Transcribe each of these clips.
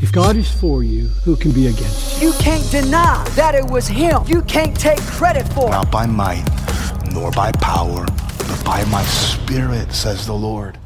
If God is for you, who can be against you? You can't deny that it was Him. You can't take credit for it. Not by might, nor by power, but by my Spirit, says the Lord.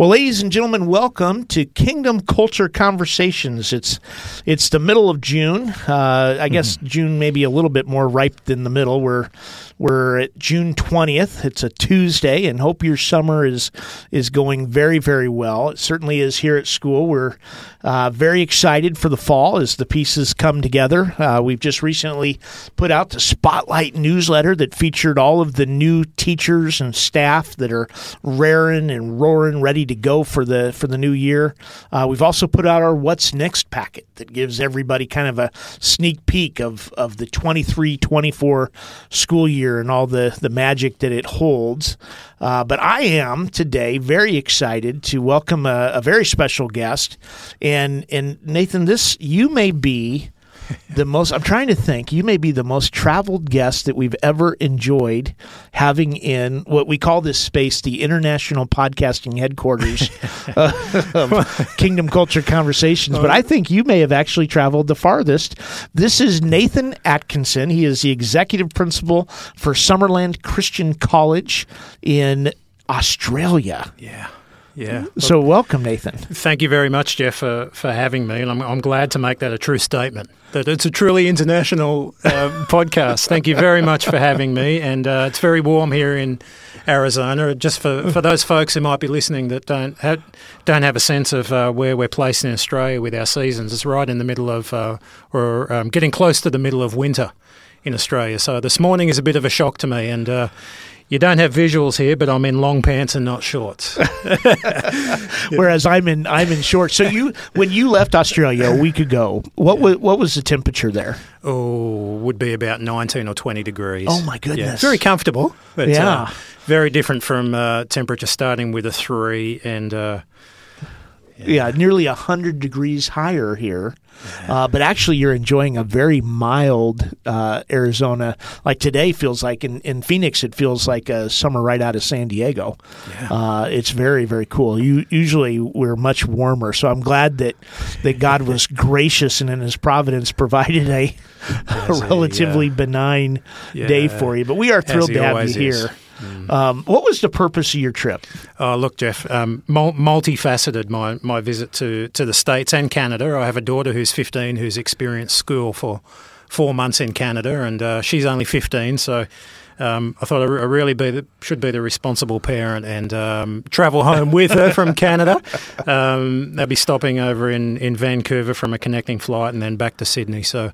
Well, ladies and gentlemen, welcome to Kingdom Culture Conversations. It's it's the middle of June. Uh, I guess mm-hmm. June may be a little bit more ripe than the middle. We're we're at June 20th. It's a Tuesday, and hope your summer is is going very, very well. It certainly is here at school. We're uh, very excited for the fall as the pieces come together. Uh, we've just recently put out the Spotlight newsletter that featured all of the new teachers and staff that are raring and roaring, ready to go for the for the new year. Uh, we've also put out our What's Next packet that gives everybody kind of a sneak peek of, of the 23 24 school year and all the, the magic that it holds. Uh, but I am today very excited to welcome a, a very special guest. And, and Nathan, this, you may be the most I'm trying to think. You may be the most traveled guest that we've ever enjoyed having in what we call this space the international podcasting headquarters of uh, um, Kingdom Culture Conversations. But I think you may have actually traveled the farthest. This is Nathan Atkinson. He is the executive principal for Summerland Christian College in Australia. Yeah. Yeah. So, welcome, Nathan. Thank you very much, Geoff, for, for having me. And I'm, I'm glad to make that a true statement that it's a truly international uh, podcast. Thank you very much for having me. And uh, it's very warm here in Arizona. Just for, for those folks who might be listening that don't have, don't have a sense of uh, where we're placed in Australia with our seasons, it's right in the middle of, uh, or um, getting close to the middle of winter in Australia. So this morning is a bit of a shock to me. And uh, you don't have visuals here, but I'm in long pants and not shorts. Whereas I'm in I'm in shorts. So you when you left Australia a week ago, what yeah. was what was the temperature there? Oh, would be about 19 or 20 degrees. Oh my goodness. Yeah, very comfortable. But, uh, yeah. Uh, very different from uh, temperature starting with a 3 and uh, yeah, yeah nearly 100 degrees higher here. Uh, but actually, you're enjoying a very mild uh, Arizona. Like today feels like in, in Phoenix, it feels like a summer right out of San Diego. Yeah. Uh, it's very, very cool. You, usually, we're much warmer. So I'm glad that, that God was gracious and in his providence provided a, a relatively benign yeah. day for you. But we are thrilled to have you is. here. Mm. Um, what was the purpose of your trip? Oh, look, Geoff, um, multifaceted my, my visit to, to the States and Canada. I have a daughter who's 15 who's experienced school for four months in Canada, and uh, she's only 15, so um, I thought I, really be the, should be the responsible parent and um, travel home with her from Canada. Um, they'll be stopping over in, in Vancouver from a connecting flight and then back to Sydney. So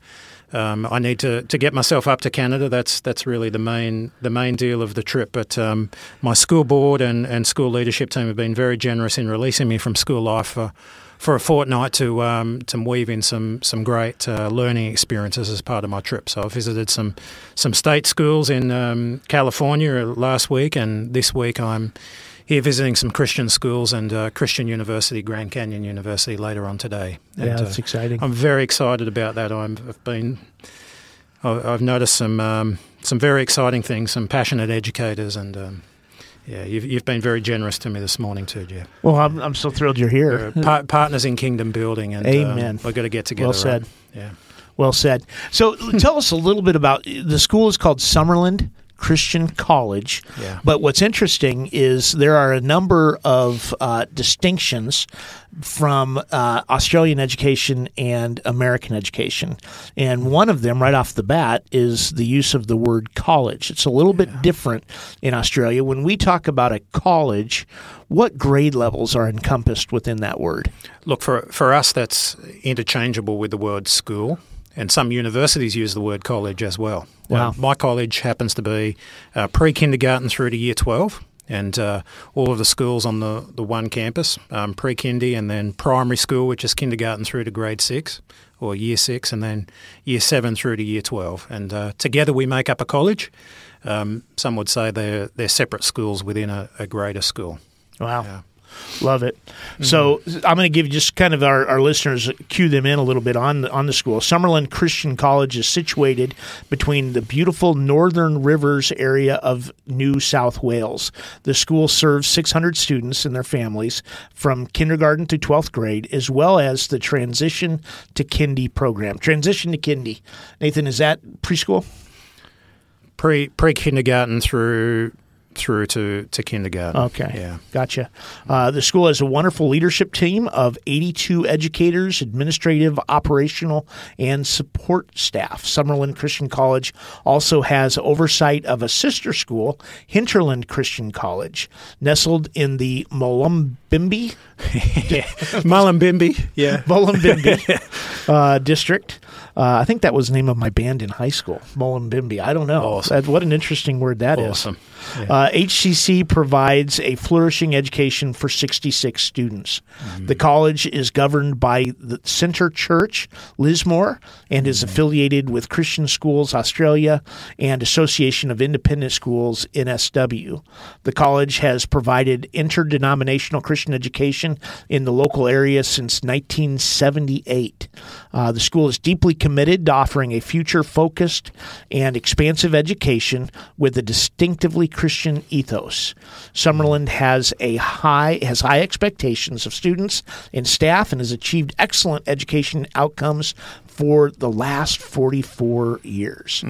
um, I need to, to get myself up to Canada. That's that's really the main the main deal of the trip. But um, my school board and, and school leadership team have been very generous in releasing me from school life for, for a fortnight to um, to weave in some some great uh, learning experiences as part of my trip. So I visited some some state schools in um, California last week, and this week I'm here visiting some Christian schools and uh, Christian University, Grand Canyon University, later on today. And, yeah, that's uh, exciting. I'm very excited about that. i have been, I've noticed some um, some very exciting things, some passionate educators, and um, yeah, you've, you've been very generous to me this morning too, Geoff. Well, I'm, I'm so thrilled you're here. Par- partners in kingdom building, and um, amen. Um, we've got to get together. Well said. Right? Yeah. Well said. So, tell us a little bit about the school is called Summerland Christian College. Yeah. But what's interesting is there are a number of uh, distinctions from uh, Australian education and American education. And one of them, right off the bat, is the use of the word college. It's a little yeah. bit different in Australia. When we talk about a college, what grade levels are encompassed within that word? Look, for, for us, that's interchangeable with the word school and some universities use the word college as well. Wow. Uh, my college happens to be uh, pre kindergarten through to year 12. and uh, all of the schools on the, the one campus, um, pre-kindy and then primary school, which is kindergarten through to grade six or year six, and then year seven through to year 12. And uh, together we make up a college. Um, some would say they're, they're separate schools within a, a greater school. Wow. Love it. So I'm going to give just kind of our, our listeners uh, cue them in a little bit on the, on the school. Summerland Christian College is situated between the beautiful Northern Rivers area of New South Wales. The school serves 600 students and their families from kindergarten to 12th grade, as well as the transition to kindy program. Transition to kindy, Nathan, is that preschool? Pre pre kindergarten through through to, to kindergarten. Okay. Yeah. Gotcha. Uh, the school has a wonderful leadership team of 82 educators, administrative, operational, and support staff. Summerland Christian College also has oversight of a sister school, Hinterland Christian College, nestled in the Mullumbimby Mullumbimby. Yeah. Mullumbimby uh, district. Uh, I think that was the name of my band in high school, Mullumbimby. I don't know. Awesome. That- what an interesting word that is. Awesome. Uh, HCC provides a flourishing education for 66 students. The college is governed by the Center Church, Lismore, and is affiliated with Christian Schools Australia and Association of Independent Schools, NSW. The college has provided interdenominational Christian education in the local area since 1978. Uh, the school is deeply committed to offering a future focused and expansive education with a distinctively Christian ethos. Summerland has a high has high expectations of students and staff and has achieved excellent education outcomes for the last 44 years.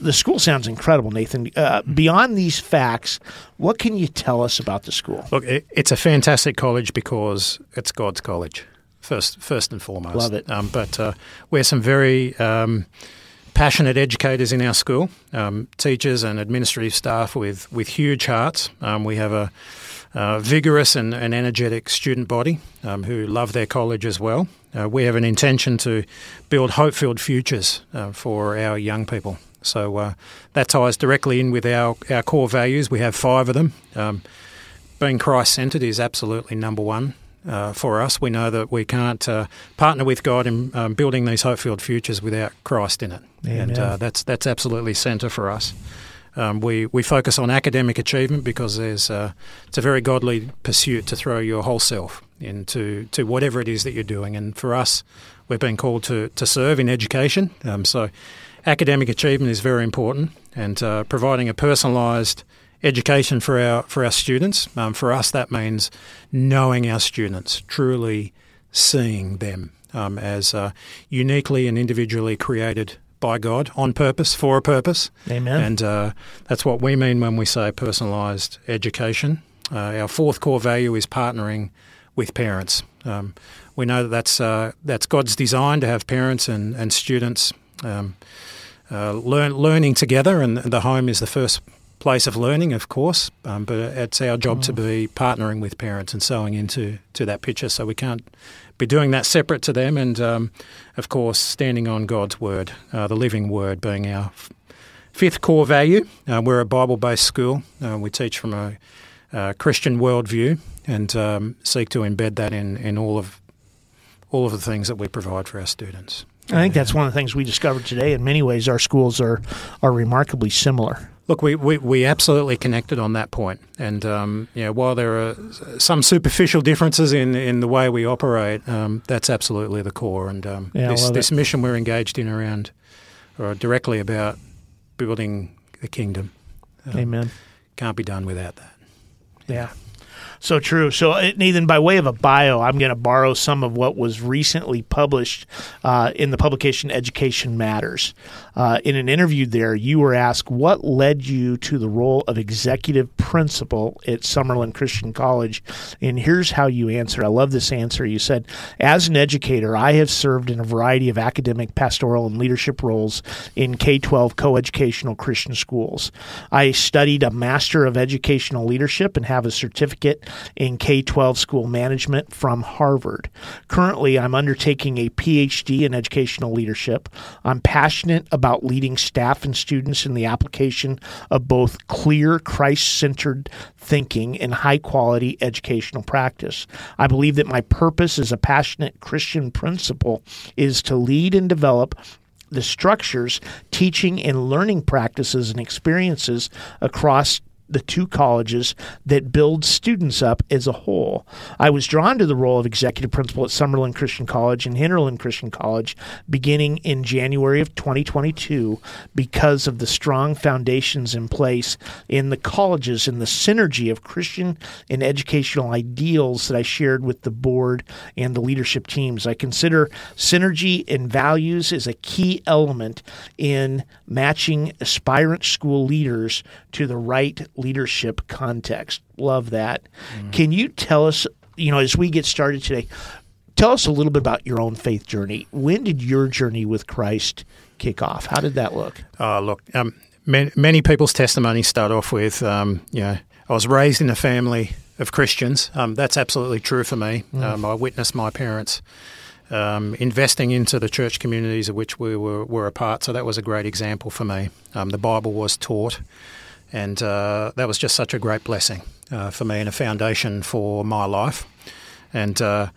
The school sounds incredible, Nathan. Uh, beyond these facts, what can you tell us about the school? Look, it, it's a fantastic college because it's God's college, first, first and foremost. Love it. Um, but uh, we're some very um, passionate educators in our school, um, teachers and administrative staff with, with huge hearts. Um, we have a, uh, vigorous and, and energetic student body um, who love their college as well. Uh, we have an intention to build hope-filled futures uh, for our young people. So uh, that ties directly in with our, our core values. We have five of them. Um, being Christ centered is absolutely number one uh, for us. We know that we can't uh, partner with God in um, building these hope filled futures without Christ in it. And uh, that's, that's absolutely centre for us. Um, we, we focus on academic achievement because there's uh, it's a very godly pursuit to throw your whole self into to whatever it is that you're doing. And for us, we've been called to, to serve in education. Um, so academic achievement is very important and uh, providing a personalised education for our for our students. Um, for us, that means knowing our students, truly seeing them um, as uh, uniquely and individually created by God on purpose for a purpose. Amen. And uh, that's what we mean when we say personalised education. Uh, our fourth core value is partnering with parents. Um, we know that that's uh, that's God's design to have parents and and students um, uh, learn learning together, and the home is the first place of learning, of course. Um, but it's our job to be partnering with parents and sewing into to that picture. So we can't be doing that separate to them, and um, of course, standing on God's word, uh, the living word, being our f- fifth core value. Uh, we're a Bible-based school. Uh, we teach from a Christian worldview and um, seek to embed that in, in all of all of the things that we provide for our students. I think that's one of the things we discovered today. In many ways, our schools are are remarkably similar. Look, we, we, we absolutely connected on that point. And um, you know, while there are some superficial differences in, in the way we operate, um, that's absolutely the core. And um, Yeah, this, this mission we're engaged in around, or directly about building the kingdom, Amen. can't be done without that. Yeah. So true. So, uh, Nathan, by way of a bio, I'm going to borrow some of what was recently published uh, in the publication Education Matters. Uh, in an interview there, you were asked what led you to the role of executive principal at Summerland Christian College. And here's how you answered. I love this answer. You said, As an educator, I have served in a variety of academic, pastoral, and leadership roles in K 12 coeducational Christian schools. I studied a Master of Educational Leadership and have a certificate certificate in K 12 school management from Harvard. Currently, I'm undertaking a PhD in educational leadership. I'm passionate about leading staff and students in the application of both clear, Christ centered thinking and high quality educational practice. I believe that my purpose as a passionate Christian principal is to lead and develop the structures, teaching, and learning practices and experiences across the two colleges that build students up as a whole. I was drawn to the role of executive principal at Summerland Christian College and Hinterland Christian College beginning in January of 2022 because of the strong foundations in place in the colleges and the synergy of Christian and educational ideals that I shared with the board and the leadership teams. I consider synergy and values as a key element in matching aspirant school leaders to the right leadership context. Love that. Mm. Can you tell us, you know, as we get started today, tell us a little bit about your own faith journey. When did your journey with Christ kick off? How did that look? Uh, look, um, many, many, people's testimonies start off with, um, you know, I was raised in a family of Christians. Um, that's absolutely true for me. Mm. Um, I witnessed my parents um, investing into the church communities of which we were, were a part. So that was a great example for me. Um, the Bible was taught. And uh, that was just such a great blessing uh, for me and a foundation for my life. And uh,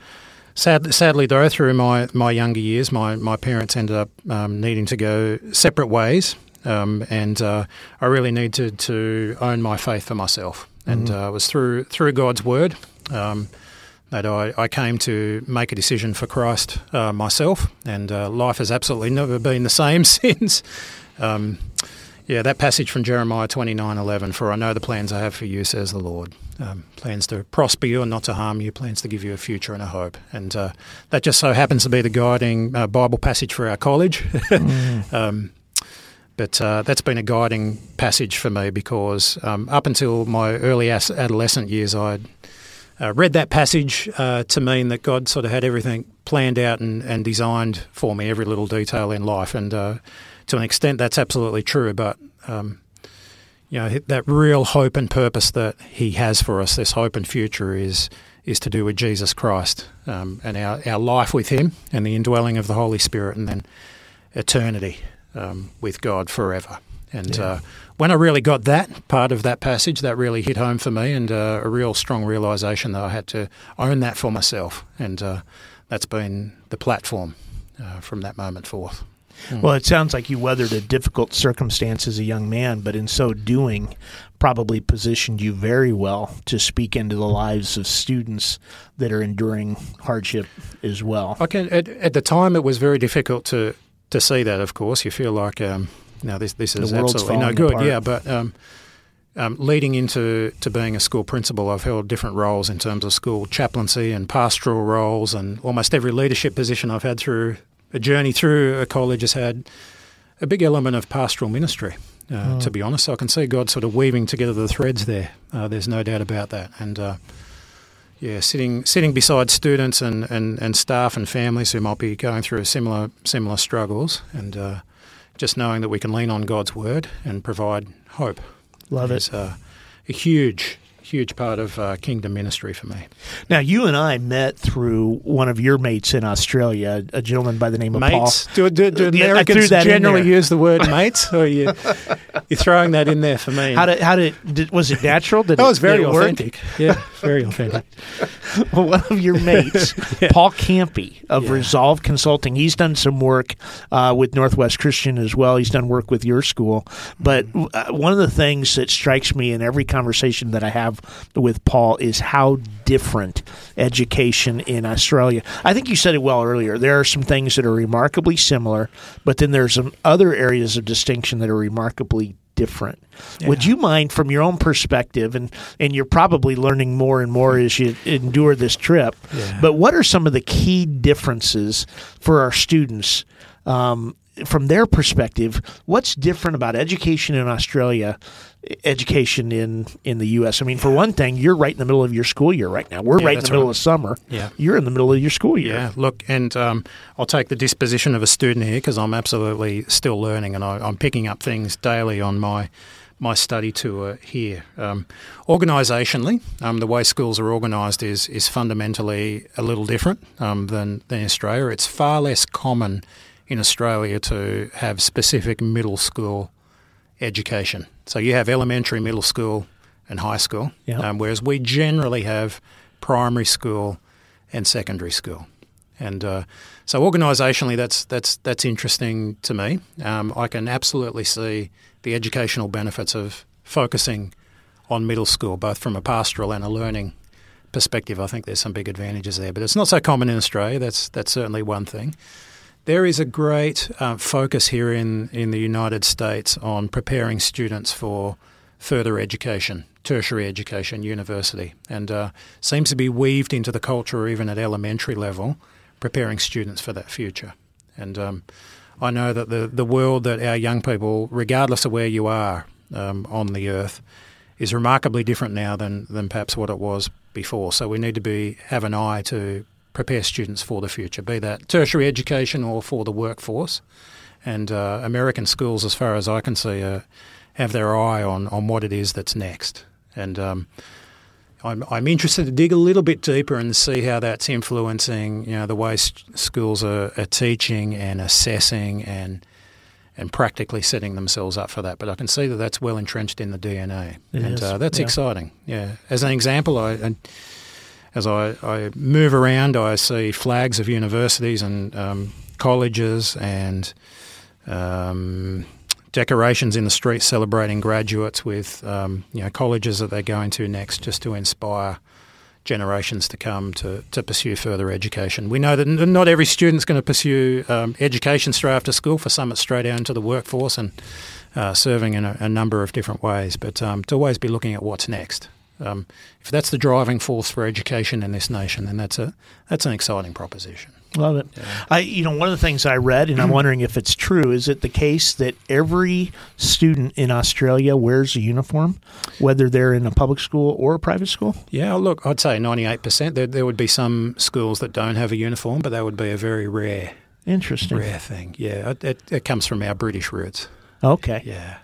sad, sadly, though, through my, my younger years, my, my parents ended up um, needing to go separate ways. Um, and uh, I really needed to own my faith for myself. And mm-hmm. Uh, it was through, through God's word um, that I, I, came to make a decision for Christ uh, myself. And life has absolutely never been the same since. Um, yeah, that passage from Jeremiah twenty nine eleven. For I know the plans I have for you, says the Lord. Um, plans to prosper you and not to harm you, plans to give you a future and a hope. And uh, that just so happens to be the guiding uh, Bible passage for our college. mm. um, but uh, that's been a guiding passage for me because um, up until my early adolescent years, I'd uh, read that passage uh, to mean that God sort of had everything planned out and, and designed for me, every little detail in life. And uh, to an extent, that's absolutely true. But um, you know, that real hope and purpose that He has for us, this hope and future, is is to do with Jesus Christ um, and our, our life with Him and the indwelling of the Holy Spirit, and then eternity um, with God forever. And yeah. When I really got that part of that passage, that really hit home for me, and uh, a real strong realization that I had to own that for myself, and uh, that's been the platform uh, from that moment forth. Mm. Well, it sounds like you weathered a difficult circumstance as a young man, but in so doing, probably positioned you very well to speak into the lives of students that are enduring hardship as well. Okay, at, at the time, it was very difficult to to see that. Of course, you feel like um, now this this is absolutely no good. Apart. Yeah, but. Um, um, leading into to being a school principal, I've held different roles in terms of school chaplaincy and pastoral roles, and almost every leadership position I've had through a journey through a college has had a big element of pastoral ministry. Uh, mm. To be honest, so I can see God sort of weaving together the threads there. Uh, there's no doubt about that. And uh, yeah, sitting sitting beside students and, and, and staff and families who might be going through similar similar struggles, and uh, just knowing that we can lean on God's word and provide hope. Love is, it. Uh, a huge huge part of uh, kingdom ministry for me. Now, you and I met through one of your mates in Australia, a gentleman by the name of mates? Paul. Do, do, do Americans generally use the word mates, or you you're throwing that in there for me? How did how did, did was it natural? Did that it, was very authentic. Yeah, very authentic. well, one of your mates, yeah. Paul Campy of yeah. Resolve Consulting, he's done some work uh, with Northwest Christian as well. He's done work with your school, but mm-hmm. uh, one of the things that strikes me in every conversation that I have with Paul is how different education in Australia. I think you said it well earlier. There are some things that are remarkably similar, but then there's some other areas of distinction that are remarkably different. Yeah. Would you mind, from your own perspective, and and you're probably learning more and more as you endure this trip, yeah. but what are some of the key differences for our students um, from their perspective, what's different about education in Australia, education in in the U.S.? I mean, for one thing, you're right in the middle of your school year right now. We're yeah, right in the middle right. of summer. Yeah, you're in the middle of your school year. Yeah, look, and um, I'll take the disposition of a student here because I'm absolutely still learning, and I, I'm picking up things daily on my my study tour here. Um, organisationally, um, the way schools are organised is is fundamentally a little different um, than than Australia. It's far less common in Australia to have specific middle school education. So you have elementary, middle school, and high school, Yeah. um, whereas we generally have primary school and secondary school. And uh, so organisationally, that's that's that's interesting to me. Um, I can absolutely see the educational benefits of focusing on middle school, both from a pastoral and a learning perspective. I think there's some big advantages there, but it's not so common in Australia. That's that's certainly one thing. There is a great uh, focus here in, in the United States on preparing students for further education, tertiary education, university, and uh, seems to be weaved into the culture even at elementary level, preparing students for that future. And um, I know that the, the world that our young people, regardless of where you are um, on the earth, is remarkably different now than, than perhaps what it was before. So we need to be have an eye to prepare students for the future, be that tertiary education or for the workforce. And uh, American schools, as far as I can see, uh, have their eye on, on what it is that's next. And um, I'm, I'm interested to dig a little bit deeper and see how that's influencing, you know, the way s- schools are, are teaching and assessing and and practically setting themselves up for that. But I can see that that's well entrenched in the DNA, It and uh, that's yeah. exciting. Yeah. As an example, I, I as I, I move around, I see flags of universities and um, colleges and um, decorations in the streets celebrating graduates with um, you know colleges that they're going to next, just to inspire generations to come to, to pursue further education. We know that not every student's going to pursue um, education straight after school. For some, it's straight out into the workforce and uh, serving in a, a number of different ways. But um, to always be looking at what's next. Um, if that's the driving force for education in this nation, then that's a that's an exciting proposition. Love it. I, you know, one of the things I read, and I'm wondering if it's true, is it the case that every student in Australia wears a uniform, whether they're in a public school or a private school? Yeah, look, I'd say 98%. There, there would be some schools that don't have a uniform, but that would be a very rare, Interesting. rare thing. Yeah, it, it, it comes from our British roots. Okay. Yeah.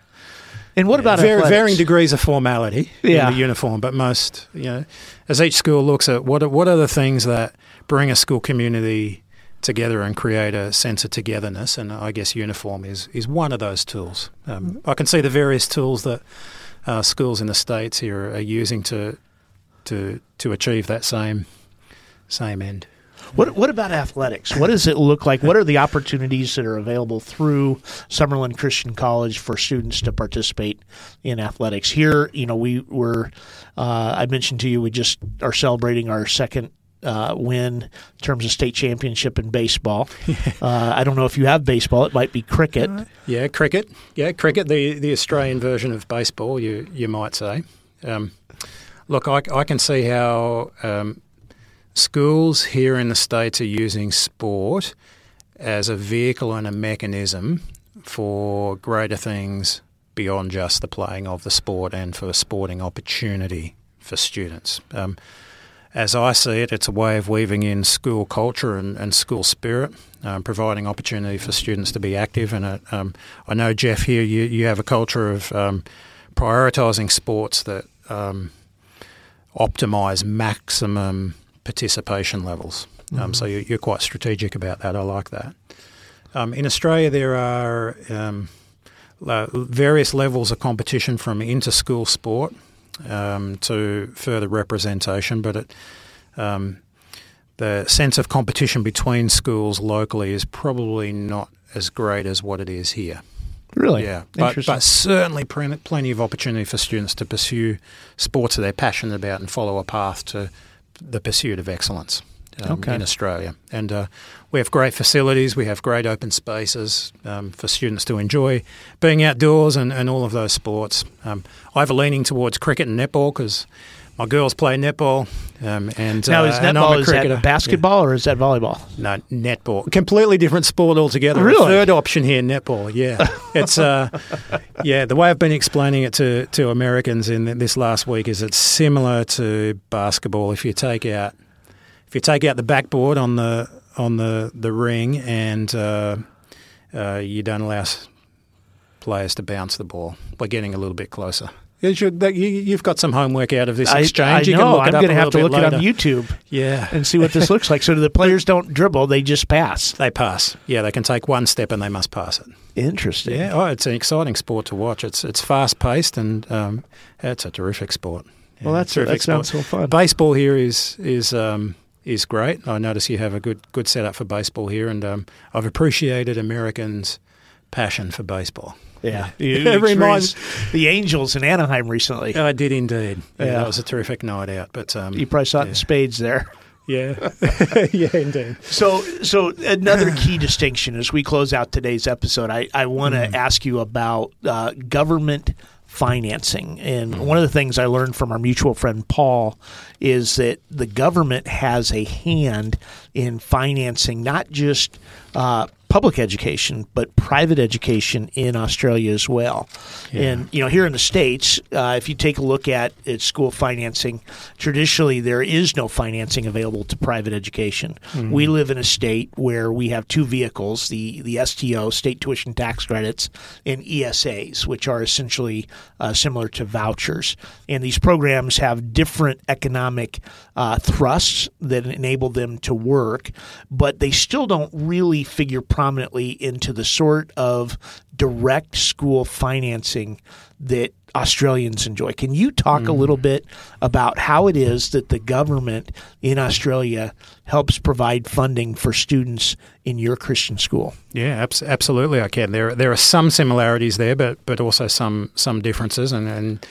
And what about Var- varying degrees of formality Yeah. in the uniform, but most, you know, as each school looks at what are, what are the things that bring a school community together and create a sense of togetherness, and I guess uniform is is one of those tools. Um, I can see the various tools that uh, schools in the states here are using to to to achieve that same same end. What What about athletics? What does it look like? What are the opportunities that are available through Summerland Christian College for students to participate in athletics? Here, you know, we were. Uh, I mentioned to you we just are celebrating our second. Uh, win in terms of state championship in baseball. uh, I don't know if you have baseball. It might be cricket. Yeah, cricket. Yeah, cricket. The the Australian version of baseball, you you might say. Um, look, I, I can see how um, schools here in the states are using sport as a vehicle and a mechanism for greater things beyond just the playing of the sport and for sporting opportunity for students. Um, as I see it, it's a way of weaving in school culture and, and school spirit, um, providing opportunity for students to be active. And uh, um, I know, Geoff, here you, you have a culture of um, prioritising sports that um, optimise maximum participation levels. Um, so you, you're quite strategic about that. I like that. Um, in Australia, there are um, various levels of competition from inter-school sport um, to further representation, but it, um, the sense of competition between schools locally is probably not as great as what it is here. Really? Yeah, but, but certainly plenty of opportunity for students to pursue sports that they're passionate about and follow a path to the pursuit of excellence um, Okay. in Australia. And uh, we have great facilities, we have great open spaces um, for students to enjoy being outdoors and, and all of those sports. Um, I have a leaning towards cricket and netball because my girls play netball. Um, and now, uh, is I'm netball a is that basketball or is that volleyball? No, netball. Completely different sport altogether. Really? A third option here, netball. Yeah, it's uh, yeah. The way I've been explaining it to to Americans in this last week is it's similar to basketball. If you take out if you take out the backboard on the on the the ring and uh, uh, you don't allow players to bounce the ball by getting a little bit closer. You should, that- you, you've got some homework out of this exchange. I you know. I'm going to have to look bit it on. YouTube Yeah, and see what this looks like. So the players don't dribble; they just pass. they pass. Yeah, they can take one step and they must pass it. Interesting. Yeah, oh, it's an exciting sport to watch. It's it's fast paced and um, it's a terrific sport. Well, Yeah, that's terrific that sounds sport. so fun. Baseball here is is um, is great. I notice you have a good good setup for baseball here, and um, I've appreciated Americans' passion for baseball. Yeah, Yeah. It reminds- the Angels in Anaheim recently. I did indeed. Yeah, Yeah. that was a terrific night out. But um, You probably saw it in spades there. yeah, yeah, indeed. So, so another key distinction as we close out today's episode, I, I want to ask you about uh, government financing. And one of the things I learned from our mutual friend Paul is that the government has a hand in financing not just uh, public education, but private education in Australia as well. And you know, here in the states, uh, if you take a look at, at school financing, traditionally there is no financing available to private education. We live in a state where we have two vehicles: the the STO, state tuition tax credits, and ESAs, which are essentially uh, similar to vouchers. And these programs have different economic uh, thrusts that enable them to work, but they still don't really figure prominently into the sort of direct school financing that Australians enjoy. Can you talk a little bit about how it is that the government in Australia helps provide funding for students in your Christian school? Yeah, abs- absolutely. I can. There, there are some similarities there, but but also some some differences. And, and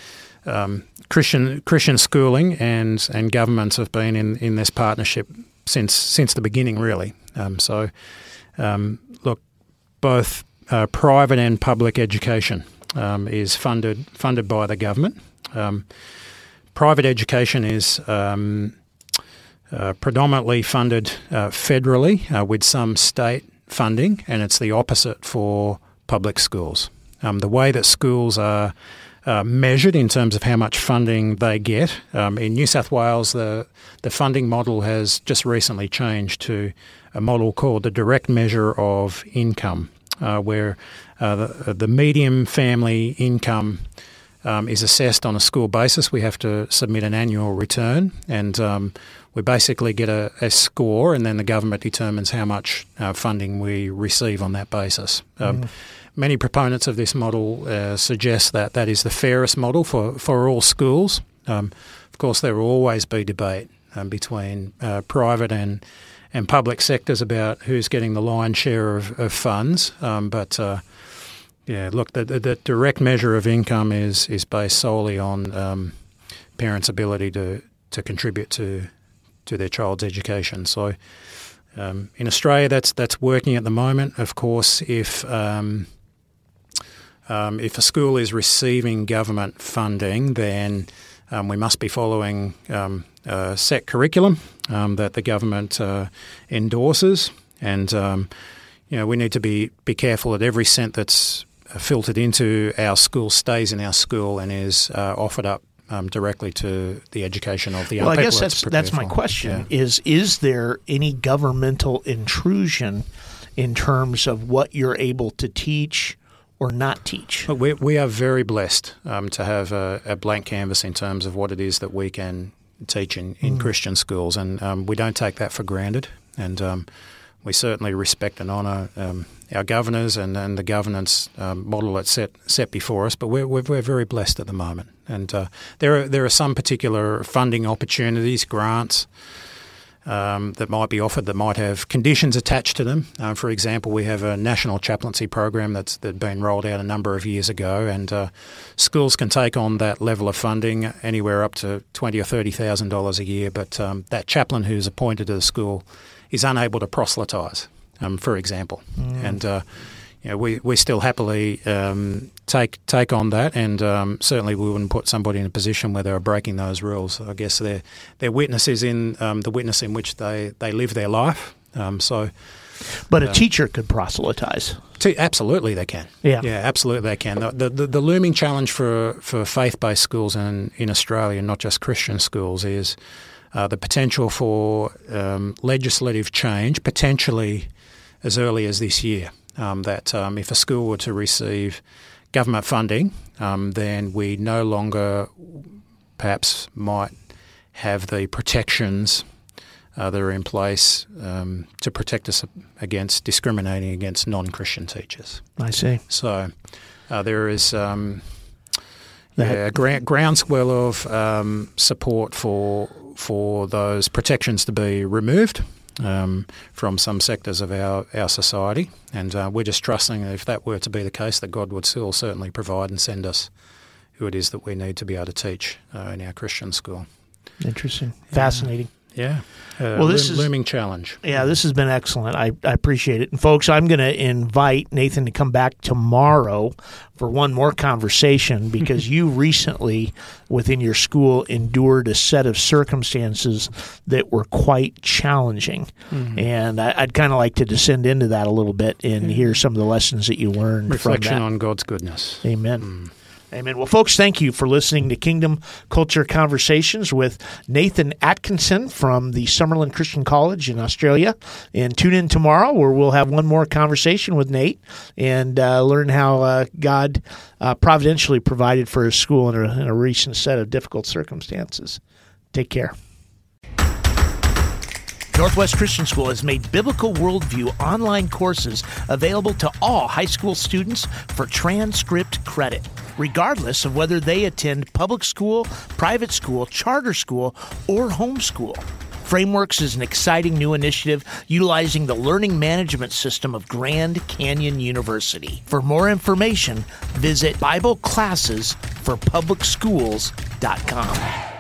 um, Christian Christian schooling and and governments have been in, in this partnership since since the beginning, really. Um, so, um, look, both uh, private and public education um, is funded funded by the government. Um, private education is um, uh, predominantly funded uh, federally uh, with some state funding, and it's the opposite for public schools. Um, the way that schools are uh, measured in terms of how much funding they get um, in New South Wales, the the funding model has just recently changed to a model called the direct measure of income, uh, where uh, the, the medium family income um, is assessed on a school basis. We have to submit an annual return, and um, we basically get a, a score, and then the government determines how much uh, funding we receive on that basis. Um, Many proponents of this model uh, suggest that that is the fairest model for, for all schools. Um, of course, there will always be debate um, between uh, private and and public sectors about who's getting the lion's share of, of funds, um, but uh, yeah, look, the, the, the direct measure of income is is based solely on um, parents' ability to, to contribute to to their child's education. So, um, in Australia, that's that's working at the moment. Of course, if um, um, if a school is receiving government funding, then um, we must be following set curriculum um, that the government uh, endorses, and um, you know we need to be be careful that every cent that's filtered into our school stays in our school and is uh, offered up um, directly to the education of the young Well, I guess that's that's my for. question: Yeah. is is there any governmental intrusion in terms of what you're able to teach or not teach? We, we are very blessed um, to have a, a blank canvas in terms of what it is that we can teach in, in Christian schools, and um, we don't take that for granted. And um, we certainly respect and honour um, our governors and, and the governance um, model that's set set before us. But we're, we're, we're very blessed at the moment, and uh, there are there are some particular funding opportunities, grants um, that might be offered that might have conditions attached to them. Uh, for example, we have a national chaplaincy program that's that been rolled out a number of years ago, and uh, schools can take on that level of funding anywhere up to twenty or thirty thousand dollars a year. But um, that chaplain who's appointed to the school is unable to proselytise, um, for example, and. Uh, you know, we, we still happily um, take take on that, and um, certainly we wouldn't put somebody in a position where they are breaking those rules. I guess their their witness is in um, the witness in which they, they live their life. Um, so, But a teacher could proselytize. to, absolutely they can. Yeah. yeah, absolutely they can. The, the, the looming challenge for, for faith based schools in, in Australia, not just Christian schools, is uh, the potential for um, legislative change, potentially as early as this year. Um, that um, if a school were to receive government funding, um, then we no longer perhaps might have the protections uh, that are in place um, to protect us against discriminating against non-Christian teachers. I see. So uh, there is um, yeah, a gra- groundswell of um, support for for those protections to be removed. Um, from some sectors of our, our society, and uh, we're just trusting that if that were to be the case, that God would still certainly provide and send us who it is that we need to be able to teach uh, in our Christian school. Interesting, fascinating. Yeah. Uh, Well, this loom- is- looming challenge. Yeah, this has been excellent. I, I appreciate it. And folks, I'm going to invite Nathan to come back tomorrow for one more conversation because you recently, within your school, endured a set of circumstances that were quite challenging. And I, I'd kind of like to descend into that a little bit and hear some of the lessons that you learned Reflection from that. on God's goodness. Amen. Amen. Well, folks, thank you for listening to Kingdom Culture Conversations with Nathan Atkinson from the Summerland Christian College in Australia. And tune in tomorrow where we'll have one more conversation with Nate and uh, learn how uh, God uh, providentially provided for his school in a, in a recent set of difficult circumstances. Take care. Northwest Christian School has made Biblical Worldview online courses available to all high school students for transcript credit, regardless of whether they attend public school, private school, charter school, or homeschool. Frameworks is an exciting new initiative utilizing the learning management system of Grand Canyon University. For more information, visit BibleClassesForPublicSchools.com.